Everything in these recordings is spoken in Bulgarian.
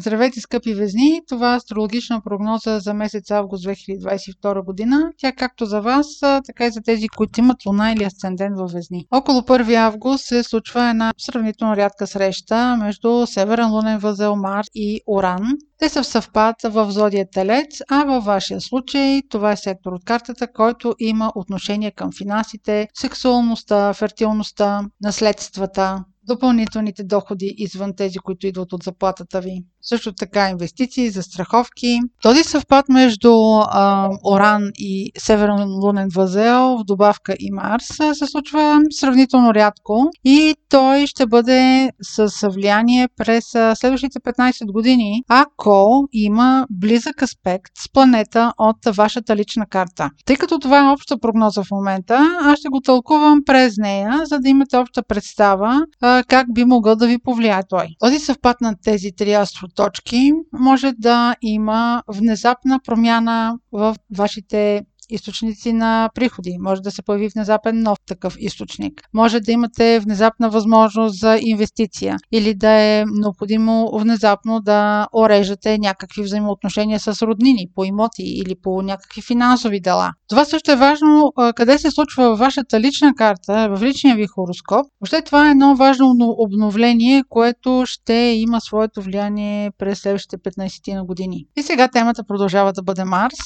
Здравейте, скъпи везни! Това е астрологична прогноза за месец август 2022 година. Тя както за вас, така и за тези, които имат луна или асцендент във везни. Около 1 август се случва една сравнително рядка среща между Северен лунен възел Марс и Оран. Те са в съвпад в зодия Телец, а във вашия случай това е сектор от картата, който има отношение към финансите, сексуалността, фертилността, наследствата, допълнителните доходи извън тези, които идват от заплатата ви. Също така инвестиции, за страховки. Този съвпад между а, Оран и Северен лунен възел в добавка и Марс се случва сравнително рядко и той ще бъде с влияние през следващите 15 години, ако има близък аспект с планета от вашата лична карта. Тъй като това е обща прогноза в момента, аз ще го тълкувам през нея, за да имате обща представа а, как би могъл да ви повлияе той. Този съвпад на тези три астроточки може да има внезапна промяна в вашите източници на приходи. Може да се появи внезапен нов такъв източник. Може да имате внезапна възможност за инвестиция или да е необходимо внезапно да орежете някакви взаимоотношения с роднини по имоти или по някакви финансови дела. Това също е важно къде се случва във вашата лична карта, в личния ви хороскоп. Въобще това е едно важно обновление, което ще има своето влияние през следващите 15 на години. И сега темата продължава да бъде Марс.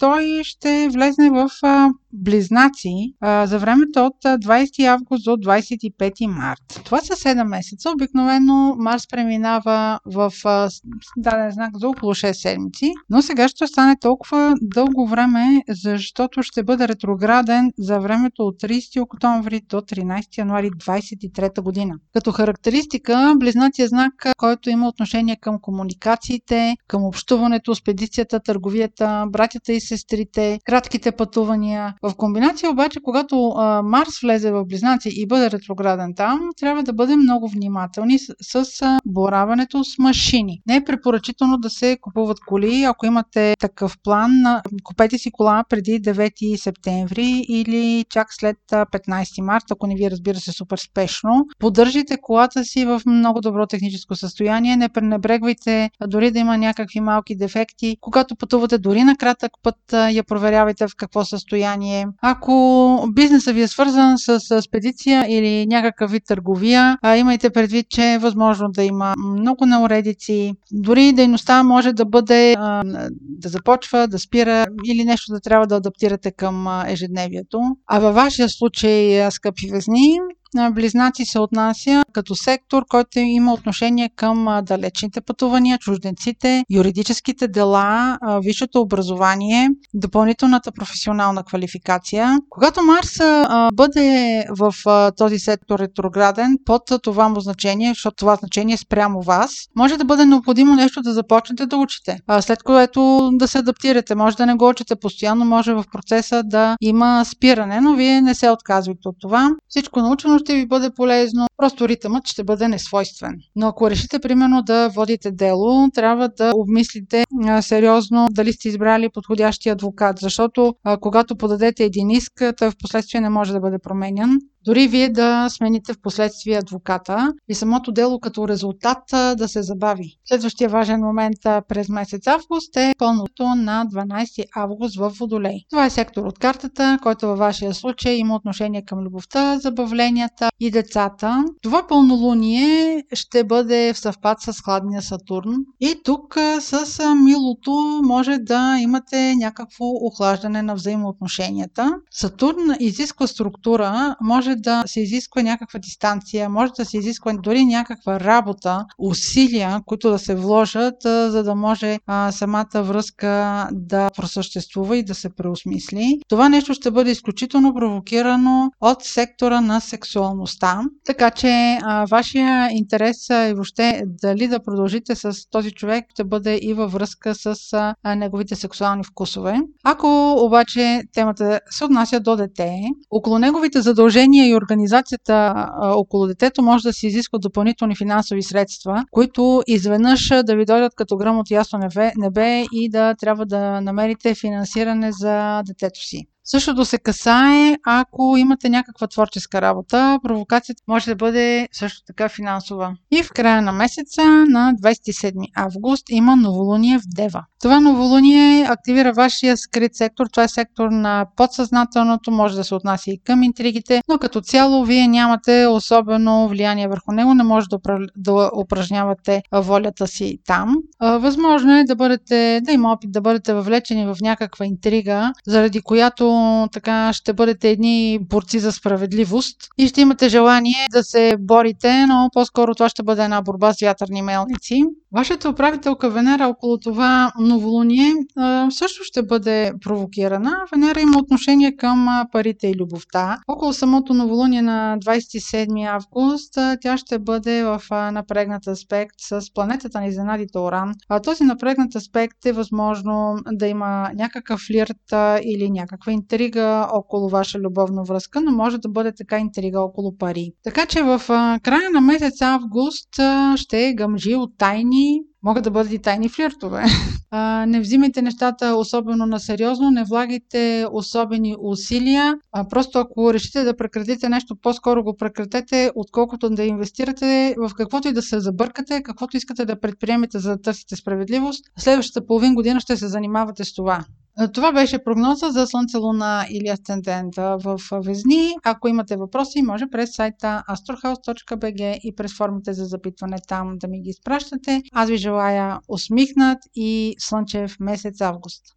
Той ще влезне в а, близнаци а, за времето от 20 август до 25 март. Това са 7 месеца. Обикновено Марс преминава в а, даден знак за около 6 седмици, но сега ще стане толкова дълго време, защото ще бъде ретрограден за времето от 30 октомври до 13 януари 23 година. Като характеристика, близнаци е знак, който има отношение към комуникациите, към общуването, спедицията, търговията, братята и сестрите, кратките пътувания. В комбинация обаче, когато а, Марс влезе в Близнаци и бъде ретрограден там, трябва да бъдем много внимателни с, с а, бораването с машини. Не е препоръчително да се купуват коли, ако имате такъв план, купете си кола преди 9 септември или чак след 15 марта, ако не ви разбира се супер спешно. Поддържите колата си в много добро техническо състояние, не пренебрегвайте дори да има някакви малки дефекти. Когато пътувате дори на кратък път, я проверявайте в какво състояние. Ако бизнесът ви е свързан с спедиция или някакъв вид търговия, имайте предвид, че е възможно да има много неуредици. Дори дейността може да бъде да започва, да спира или нещо да трябва да адаптирате към ежедневието. А във вашия случай, скъпи везни, Близнаци се отнася като сектор, който има отношение към далечните пътувания, чужденците, юридическите дела, висшето образование, допълнителната професионална квалификация. Когато Марс бъде в този сектор ретрограден под това му значение, защото това значение е спрямо вас, може да бъде необходимо нещо да започнете да учите. След което да се адаптирате. Може да не го учите постоянно, може в процеса да има спиране, но вие не се отказвате от това. Всичко научено ще ви бъде полезно, просто ритъмът ще бъде несвойствен. Но ако решите, примерно, да водите дело, трябва да обмислите а, сериозно дали сте избрали подходящия адвокат, защото а, когато подадете един иск, той в последствие не може да бъде променян дори вие да смените в последствие адвоката и самото дело като резултат да се забави. Следващия важен момент през месец август е пълното на 12 август в Водолей. Това е сектор от картата, който във вашия случай има отношение към любовта, забавленията и децата. Това пълнолуние ще бъде в съвпад с хладния Сатурн и тук с милото може да имате някакво охлаждане на взаимоотношенията. Сатурн изисква структура, може да се изисква някаква дистанция, може да се изисква дори някаква работа, усилия, които да се вложат, за да може самата връзка да просъществува и да се преосмисли. Това нещо ще бъде изключително провокирано от сектора на сексуалността, така че вашия интерес и въобще дали да продължите с този човек ще бъде и във връзка с неговите сексуални вкусове. Ако обаче темата се отнася до дете, около неговите задължения и организацията около детето може да се изискват допълнителни финансови средства, които изведнъж да ви дойдат като гръм от ясно небе и да трябва да намерите финансиране за детето си. Същото се касае, ако имате някаква творческа работа, провокацията може да бъде също така финансова. И в края на месеца, на 27 август, има новолуние в Дева. Това новолуние активира вашия скрит сектор. Това е сектор на подсъзнателното, може да се отнася и към интригите, но като цяло вие нямате особено влияние върху него, не може да, да упражнявате волята си там. Възможно е да бъдете, да има опит да бъдете въвлечени в някаква интрига, заради която така ще бъдете едни борци за справедливост и ще имате желание да се борите, но по-скоро това ще бъде една борба с вятърни мелници. Вашата управителка Венера около това новолуние също ще бъде провокирана. Венера има отношение към парите и любовта. Около самото новолуние на 27 август тя ще бъде в напрегнат аспект с планетата на изненадите Оран. Този напрегнат аспект е възможно да има някакъв флирт или някаква интрига около ваша любовна връзка, но може да бъде така интрига около пари. Така че в края на месец август ще е гъмжи от тайни, могат да бъдат и тайни флиртове. А, не взимайте нещата особено на сериозно, не влагайте особени усилия. А, просто ако решите да прекратите нещо, по-скоро го прекратете, отколкото да инвестирате в каквото и да се забъркате, каквото искате да предприемете за да търсите справедливост. Следващата половин година ще се занимавате с това. Това беше прогноза за Слънце, Луна или Асцендента в Везни. Ако имате въпроси, може през сайта astrohouse.bg и през формите за запитване там да ми ги изпращате. Аз ви желая усмихнат и слънчев месец август.